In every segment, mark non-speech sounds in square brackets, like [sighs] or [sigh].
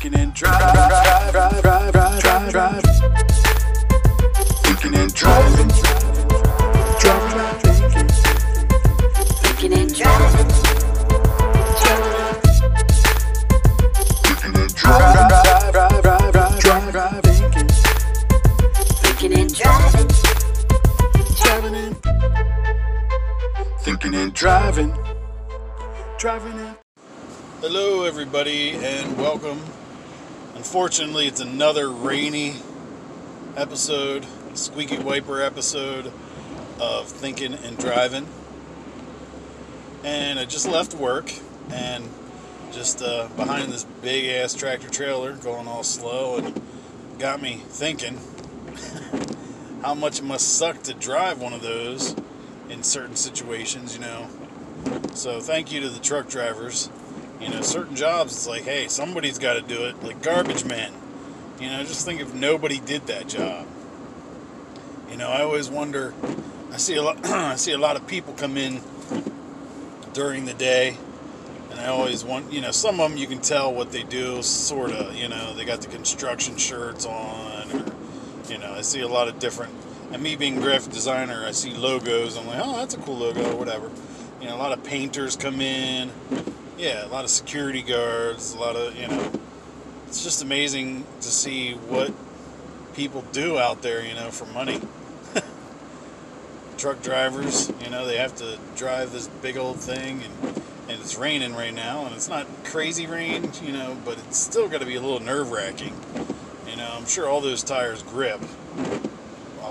Thinking and drive, drive, drive, drive, drive, drive, drive. Thinking and driving, drive, thinking. Thinking and driving. And drive, drive, drive, drive, drive, drive, thinking. Thinking and driving. Driving in. Thinking and driving, driving in. Hello, everybody, and welcome. Unfortunately, it's another rainy episode, squeaky wiper episode of Thinking and Driving. And I just left work and just uh, behind this big ass tractor trailer going all slow and got me thinking [laughs] how much it must suck to drive one of those in certain situations, you know. So, thank you to the truck drivers you know, certain jobs, it's like, hey, somebody's got to do it. Like garbage men. You know, just think if nobody did that job. You know, I always wonder. I see a lot. [clears throat] I see a lot of people come in during the day, and I always want. You know, some of them you can tell what they do, sort of. You know, they got the construction shirts on, or you know, I see a lot of different. And me being graphic designer, I see logos. I'm like, oh, that's a cool logo, or whatever. You know, a lot of painters come in yeah, a lot of security guards, a lot of, you know, it's just amazing to see what people do out there, you know, for money. [laughs] Truck drivers, you know, they have to drive this big old thing and, and it's raining right now and it's not crazy rain, you know, but it's still got to be a little nerve wracking. You know, I'm sure all those tires grip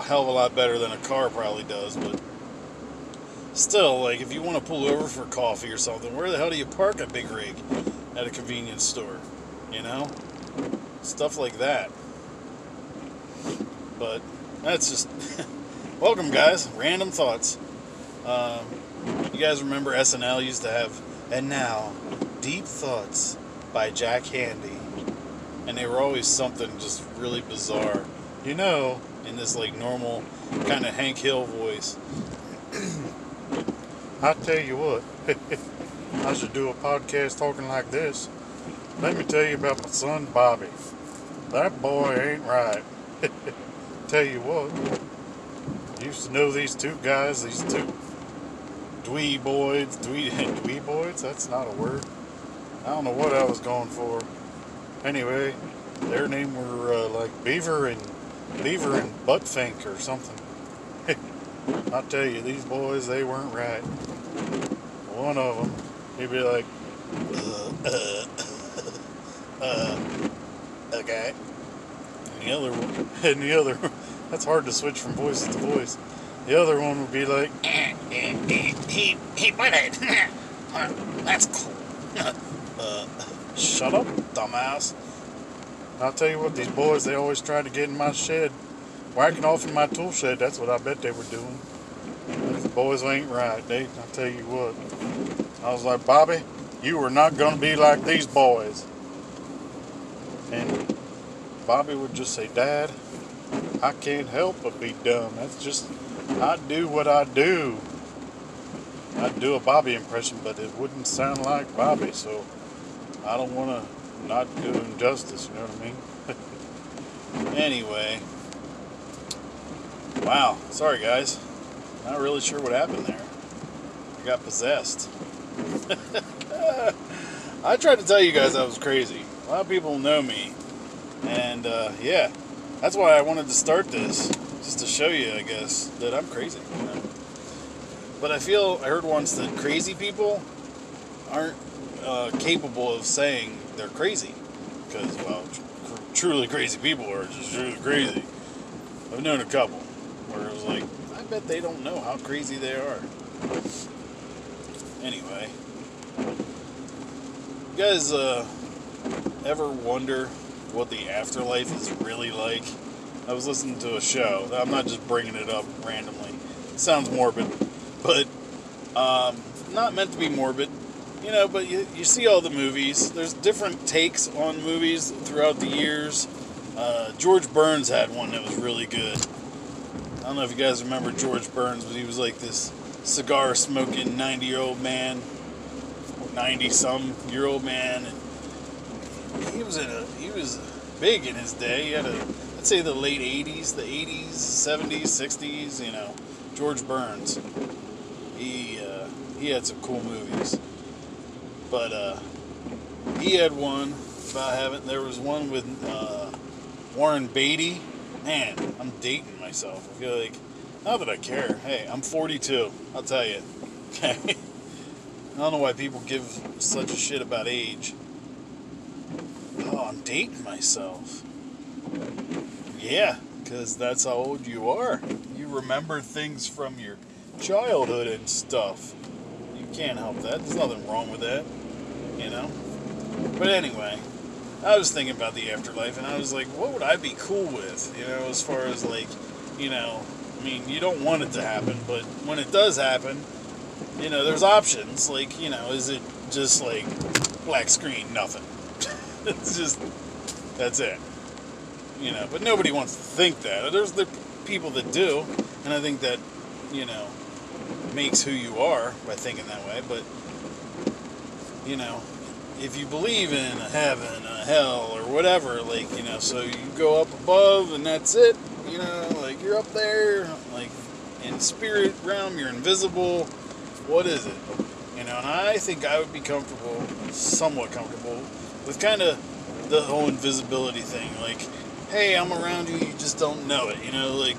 a hell of a lot better than a car probably does, but still, like if you want to pull over for coffee or something, where the hell do you park a big rig at a convenience store? You know, stuff like that. But that's just [laughs] welcome, guys. Random thoughts. Um, you guys remember SNL used to have, and now, Deep Thoughts by Jack Handey, and they were always something just really bizarre. You know, in this like normal kind of Hank Hill voice. I tell you what, [laughs] I should do a podcast talking like this. Let me tell you about my son Bobby. That boy ain't right. [laughs] tell you what, used to know these two guys, these two dweeboids, dwee, [laughs] dweeboids, that's not a word. I don't know what I was going for. Anyway, their name were uh, like Beaver and Beaver and Buttfink or something. I tell you, these boys, they weren't right. One of them, he'd be like, uh, uh, uh, okay. And the other one, [laughs] and the other, that's hard to switch from voice to voice. The other one would be like, [laughs] he, he, he went it. That's cool. [laughs] uh, shut up, dumbass. I'll tell you what, these boys, they always try to get in my shed, whacking off in my tool shed. That's what I bet they were doing. Boys ain't right. They, I'll tell you what. I was like, Bobby, you are not going to be like these boys. And Bobby would just say, Dad, I can't help but be dumb. That's just, I do what I do. I'd do a Bobby impression, but it wouldn't sound like Bobby, so I don't want to not do him justice, you know what I mean? [laughs] anyway. Wow. Sorry, guys. Not really sure what happened there. I got possessed. [laughs] I tried to tell you guys I was crazy. A lot of people know me. And uh, yeah, that's why I wanted to start this. Just to show you, I guess, that I'm crazy. You know? But I feel, I heard once that crazy people aren't uh, capable of saying they're crazy. Because, well, tr- truly crazy people are just truly crazy. I've known a couple where it was like, bet they don't know how crazy they are. Anyway, you guys uh, ever wonder what the afterlife is really like? I was listening to a show. I'm not just bringing it up randomly. It sounds morbid, but um, not meant to be morbid. You know, but you, you see all the movies. There's different takes on movies throughout the years. Uh, George Burns had one that was really good. I don't know if you guys remember George Burns, but he was like this cigar smoking 90 year old man, 90 some year old man. And he was in a he was big in his day. He had a I'd say the late '80s, the '80s, '70s, '60s. You know, George Burns. He uh, he had some cool movies, but uh, he had one about having. There was one with uh, Warren Beatty. Man, I'm dating myself. I feel like not that I care. Hey, I'm 42. I'll tell you. [laughs] Okay. I don't know why people give such a shit about age. Oh, I'm dating myself. Yeah, because that's how old you are. You remember things from your childhood and stuff. You can't help that. There's nothing wrong with that, you know? But anyway, I was thinking about the afterlife and I was like, what would I be cool with? You know, as far as like, you know, I mean, you don't want it to happen, but when it does happen, you know, there's options. Like, you know, is it just like black screen, nothing? [laughs] it's just, that's it. You know, but nobody wants to think that. There's the people that do, and I think that, you know, makes who you are by thinking that way. But, you know, if you believe in a heaven, a hell, or whatever, like, you know, so you go up above and that's it, you know, like you're up there, like in spirit realm, you're invisible. What is it? You know, and I think I would be comfortable, somewhat comfortable, with kind of the whole invisibility thing. Like, hey, I'm around you, you just don't know it. You know, like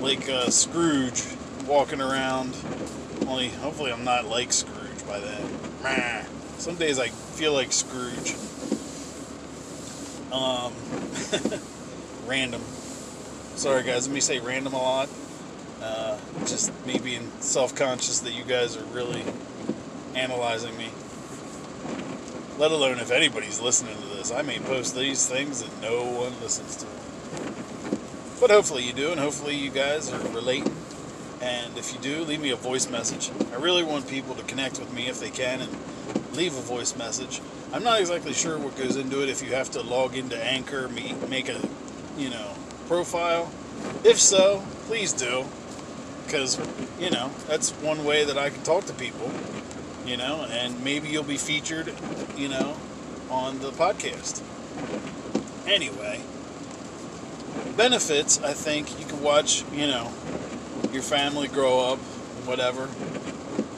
like uh, Scrooge walking around. Only, hopefully, I'm not like Scrooge by then. Some days I feel like Scrooge. Um, [laughs] random. Sorry, guys. Let me say random a lot. Uh, just me being self-conscious that you guys are really analyzing me. Let alone if anybody's listening to this. I may post these things and no one listens to them. But hopefully you do, and hopefully you guys are relating. And if you do, leave me a voice message. I really want people to connect with me if they can and leave a voice message. I'm not exactly sure what goes into it. If you have to log into Anchor, make a, you know, profile. If so, please do, because you know that's one way that I can talk to people. You know, and maybe you'll be featured, you know, on the podcast. Anyway, benefits. I think you can watch, you know, your family grow up, whatever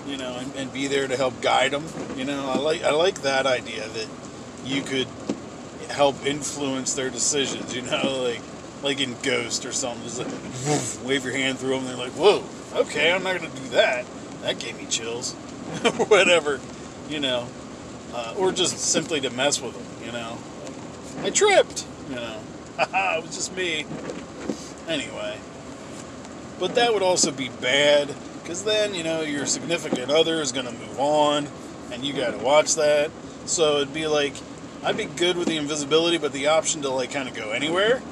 you know, and, and be there to help guide them. You know, I like I like that idea that you could help influence their decisions. You know, [laughs] like like in Ghost or something, just like woof, wave your hand through them. They're like, "Whoa, okay, I'm not gonna do that." That gave me chills, [laughs] whatever, you know, uh, or just simply to mess with them. You know, I tripped. You know, [laughs] haha, it was just me. Anyway, but that would also be bad because then, you know, your significant other is going to move on and you got to watch that. So it'd be like, I'd be good with the invisibility, but the option to, like, kind of go anywhere,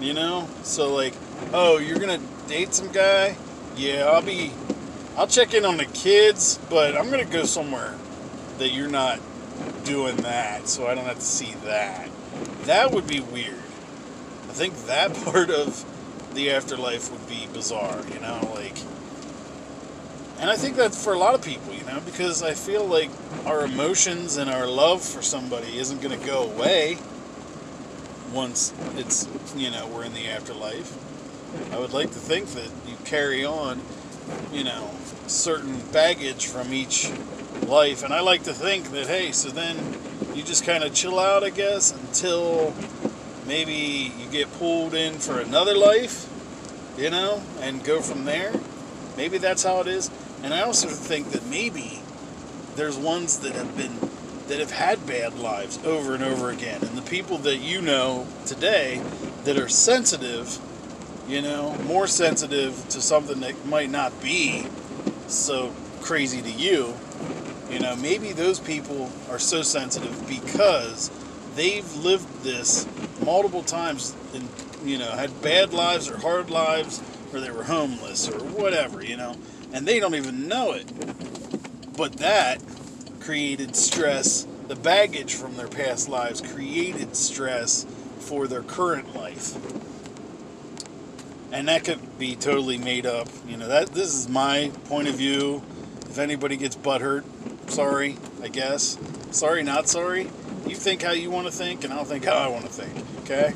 you know? So, like, oh, you're going to date some guy? Yeah, I'll be, I'll check in on the kids, but I'm going to go somewhere that you're not doing that, so I don't have to see that. That would be weird. I think that [laughs] part of the afterlife would be bizarre, you know? Like, and I think that for a lot of people, you know, because I feel like our emotions and our love for somebody isn't going to go away once it's, you know, we're in the afterlife. I would like to think that you carry on, you know, certain baggage from each life. And I like to think that, hey, so then you just kind of chill out, I guess, until maybe you get pulled in for another life, you know, and go from there. Maybe that's how it is. And I also think that maybe there's ones that have been that have had bad lives over and over again. And the people that you know today that are sensitive, you know, more sensitive to something that might not be so crazy to you, you know, maybe those people are so sensitive because they've lived this multiple times and, you know, had bad lives or hard lives or they were homeless or whatever, you know and they don't even know it. But that created stress. The baggage from their past lives created stress for their current life. And that could be totally made up. You know, that this is my point of view. If anybody gets butthurt, sorry, I guess. Sorry, not sorry. You think how you want to think, and I'll think how I want to think. Okay?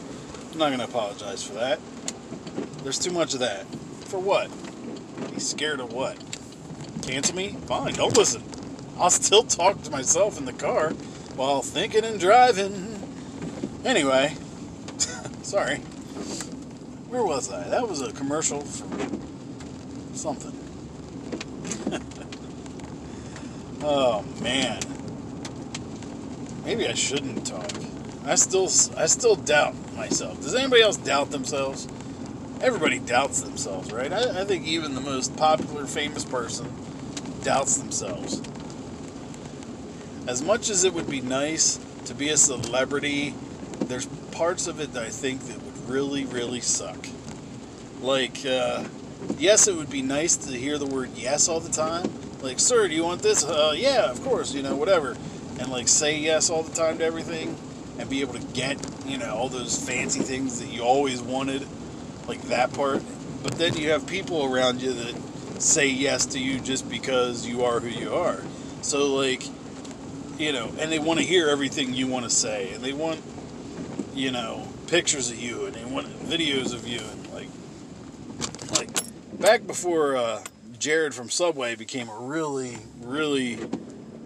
I'm not gonna apologize for that. There's too much of that. For what? Be scared of what? Cancel me? Fine, don't listen. I'll still talk to myself in the car while thinking and driving. Anyway, [laughs] sorry. Where was I? That was a commercial for something. [laughs] oh man. Maybe I shouldn't talk. I still I still doubt myself. Does anybody else doubt themselves? Everybody doubts themselves, right? I, I think even the most popular, famous person doubts themselves. As much as it would be nice to be a celebrity, there's parts of it that I think that would really, really suck. Like, uh, yes, it would be nice to hear the word yes all the time. Like, sir, do you want this? Uh, yeah, of course, you know, whatever. And like say yes all the time to everything and be able to get, you know, all those fancy things that you always wanted. Like that part. But then you have people around you that say yes to you just because you are who you are. So, like, you know, and they want to hear everything you want to say, and they want, you know, pictures of you, and they want videos of you, and like, like back before uh, Jared from Subway became a really, really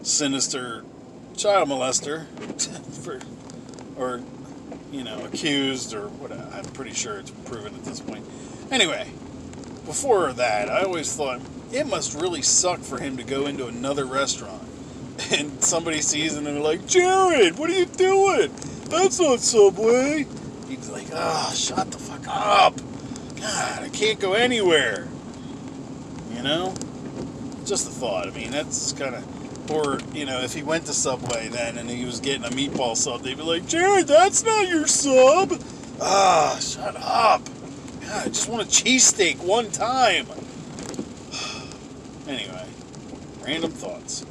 sinister child molester, [laughs] for, or you know, accused or what? I'm pretty sure it's proven at this point. Anyway, before that, I always thought it must really suck for him to go into another restaurant [laughs] and somebody sees him and they're like, Jared, what are you doing? That's not Subway. He's like, oh, shut the fuck up. God, I can't go anywhere. You know? Just a thought. I mean, that's kind of. Or, you know, if he went to Subway then and he was getting a meatball sub, they'd be like, Jared, that's not your sub. Ah, shut up. God, I just want a cheesesteak one time. [sighs] anyway, random thoughts.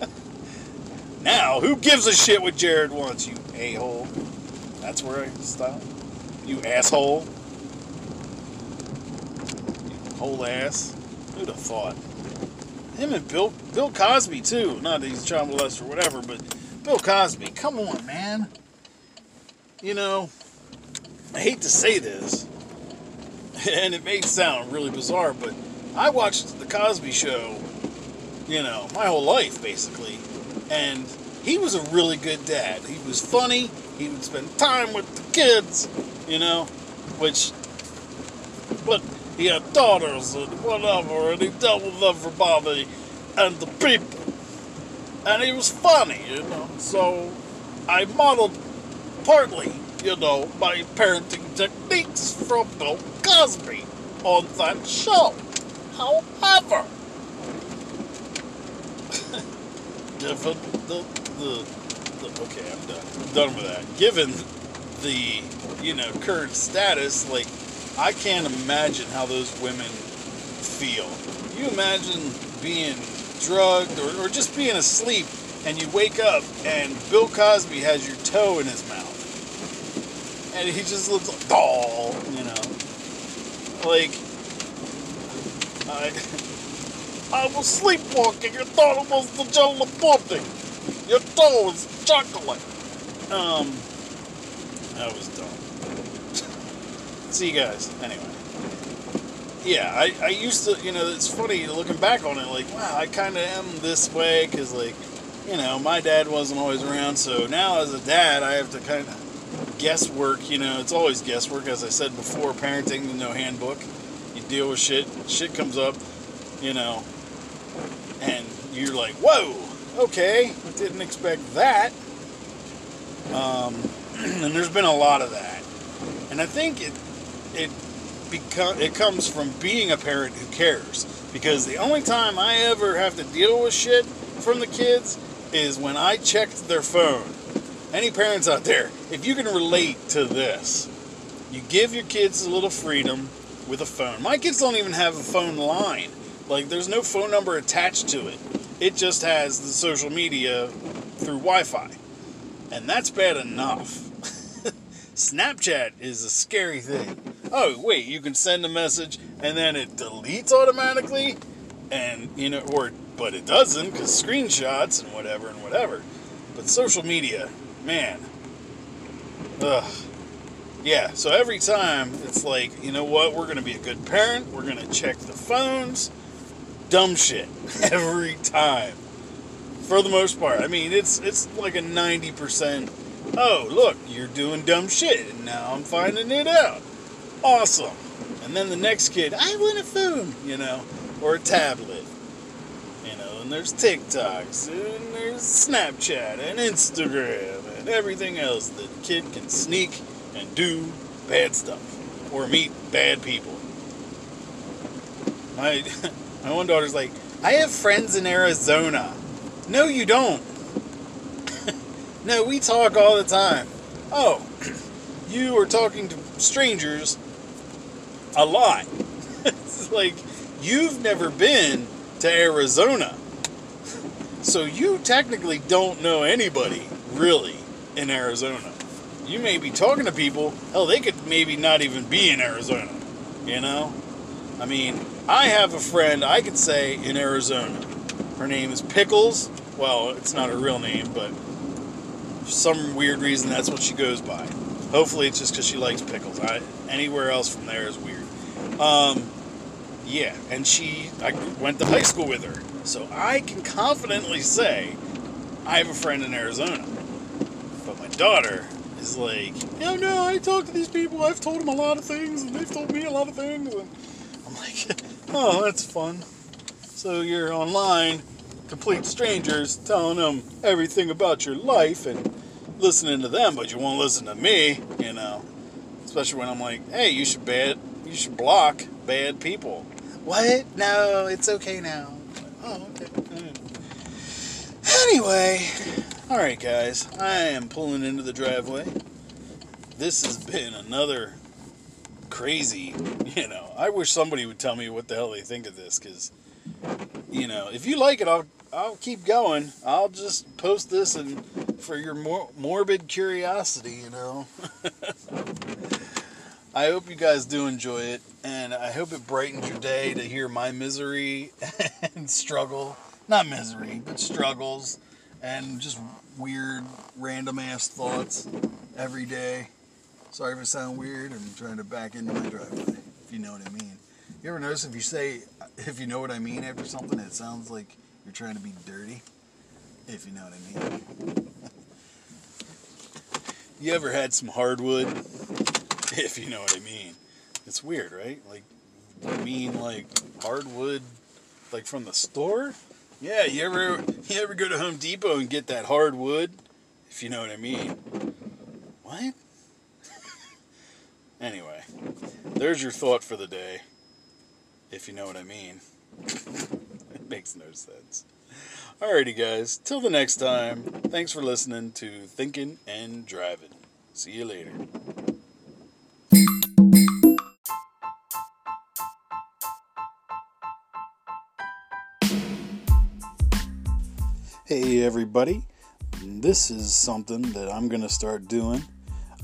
[laughs] now, who gives a shit what Jared wants, you a-hole? That's where I stop. You asshole. You whole ass. Who'd have thought? Him and Bill Bill Cosby too. Not that he's a child molester or whatever, but Bill Cosby, come on, man. You know, I hate to say this, [laughs] and it may sound really bizarre, but I watched the Cosby Show, you know, my whole life basically, and he was a really good dad. He was funny. He would spend time with the kids, you know, which, he had daughters and whatever, and he dealt with everybody and the people, and he was funny, you know. So I modeled partly, you know, my parenting techniques from Bill Cosby on that show. However, [laughs] given the, the, the okay, I'm done. I'm done with that. Given the, you know, current status, like, I can't imagine how those women feel. You imagine being drugged or, or just being asleep and you wake up and Bill Cosby has your toe in his mouth. And he just looks like, doll, you know. Like, I, [laughs] I was sleepwalking. You thought was the jello pudding. Your toe was chocolate. Um, that was dumb. See you guys. Anyway. Yeah, I, I used to, you know, it's funny looking back on it, like, wow, I kind of am this way because, like, you know, my dad wasn't always around, so now as a dad, I have to kind of guesswork, you know, it's always guesswork, as I said before, parenting, no handbook. You deal with shit, shit comes up, you know, and you're like, whoa, okay, didn't expect that. Um, [clears throat] and there's been a lot of that. And I think it, it become it comes from being a parent who cares because the only time I ever have to deal with shit from the kids is when I checked their phone. Any parents out there, if you can relate to this, you give your kids a little freedom with a phone. My kids don't even have a phone line. Like there's no phone number attached to it. It just has the social media through Wi-Fi. And that's bad enough. Snapchat is a scary thing. Oh, wait, you can send a message and then it deletes automatically? And, you know, or, but it doesn't because screenshots and whatever and whatever. But social media, man. Ugh. Yeah, so every time it's like, you know what, we're going to be a good parent, we're going to check the phones. Dumb shit. [laughs] Every time. For the most part. I mean, it's it's like a 90%, oh, look, you're doing dumb shit, and now I'm finding it out. Awesome. And then the next kid, I want a phone, you know, or a tablet. You know, and there's TikToks, and there's Snapchat, and Instagram, and everything else that kid can sneak and do bad stuff or meet bad people. My, [laughs] my one daughter's like, I have friends in Arizona. No, you don't. No, we talk all the time. Oh, [clears throat] you are talking to strangers a lot. [laughs] it's like you've never been to Arizona. So you technically don't know anybody really in Arizona. You may be talking to people, hell, they could maybe not even be in Arizona. You know? I mean, I have a friend I could say in Arizona. Her name is Pickles. Well, it's not her real name, but for some weird reason that's what she goes by. Hopefully it's just because she likes pickles. I, anywhere else from there is weird. Um, yeah, and she, I went to high school with her. So I can confidently say I have a friend in Arizona. But my daughter is like, no, no, I talk to these people. I've told them a lot of things, and they've told me a lot of things. And I'm like, [laughs] oh, that's fun. So you're online, complete strangers, telling them everything about your life and listening to them, but you won't listen to me, you know. Especially when I'm like, hey, you should bad, you should block bad people. What? No, it's okay now. Oh, okay. Anyway, all right, guys, I am pulling into the driveway. This has been another crazy, you know. I wish somebody would tell me what the hell they think of this, because, you know, if you like it, I'll I'll keep going. I'll just post this and for your mor- morbid curiosity, you know. [laughs] I hope you guys do enjoy it, and I hope it brightens your day to hear my misery [laughs] and struggle. Not misery, but struggles and just weird, random ass thoughts every day. Sorry if I sound weird. I'm trying to back into my driveway, if you know what I mean. You ever notice if you say, [laughs] if you know what I mean after something, it sounds like you're trying to be dirty? If you know what I mean. [laughs] you ever had some hardwood? [laughs] If you know what I mean. It's weird, right? Like, do you mean like hardwood, like from the store? Yeah, you ever you ever go to Home Depot and get that hardwood? If you know what I mean. What? anyway, there's your thought for the day. If you know what I mean. [laughs] it makes no sense. Alrighty, guys. Till the next time. Thanks for listening to Thinking and Driving. See you later. Hey, everybody. This is something that I'm going to start doing.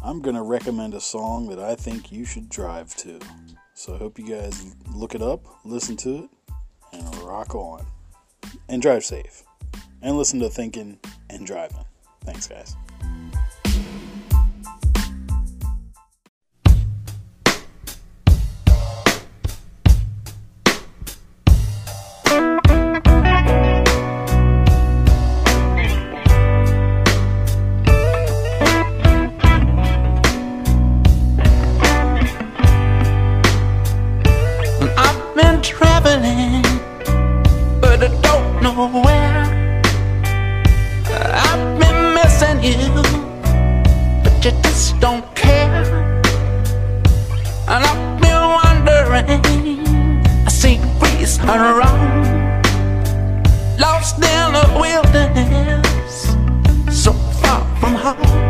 I'm going to recommend a song that I think you should drive to. So I hope you guys look it up, listen to it, and rock on. And drive safe. And listen to Thinking and Driving. Thanks, guys. I see the breeze around, lost in the wilderness, so far from home.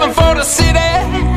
living for the city.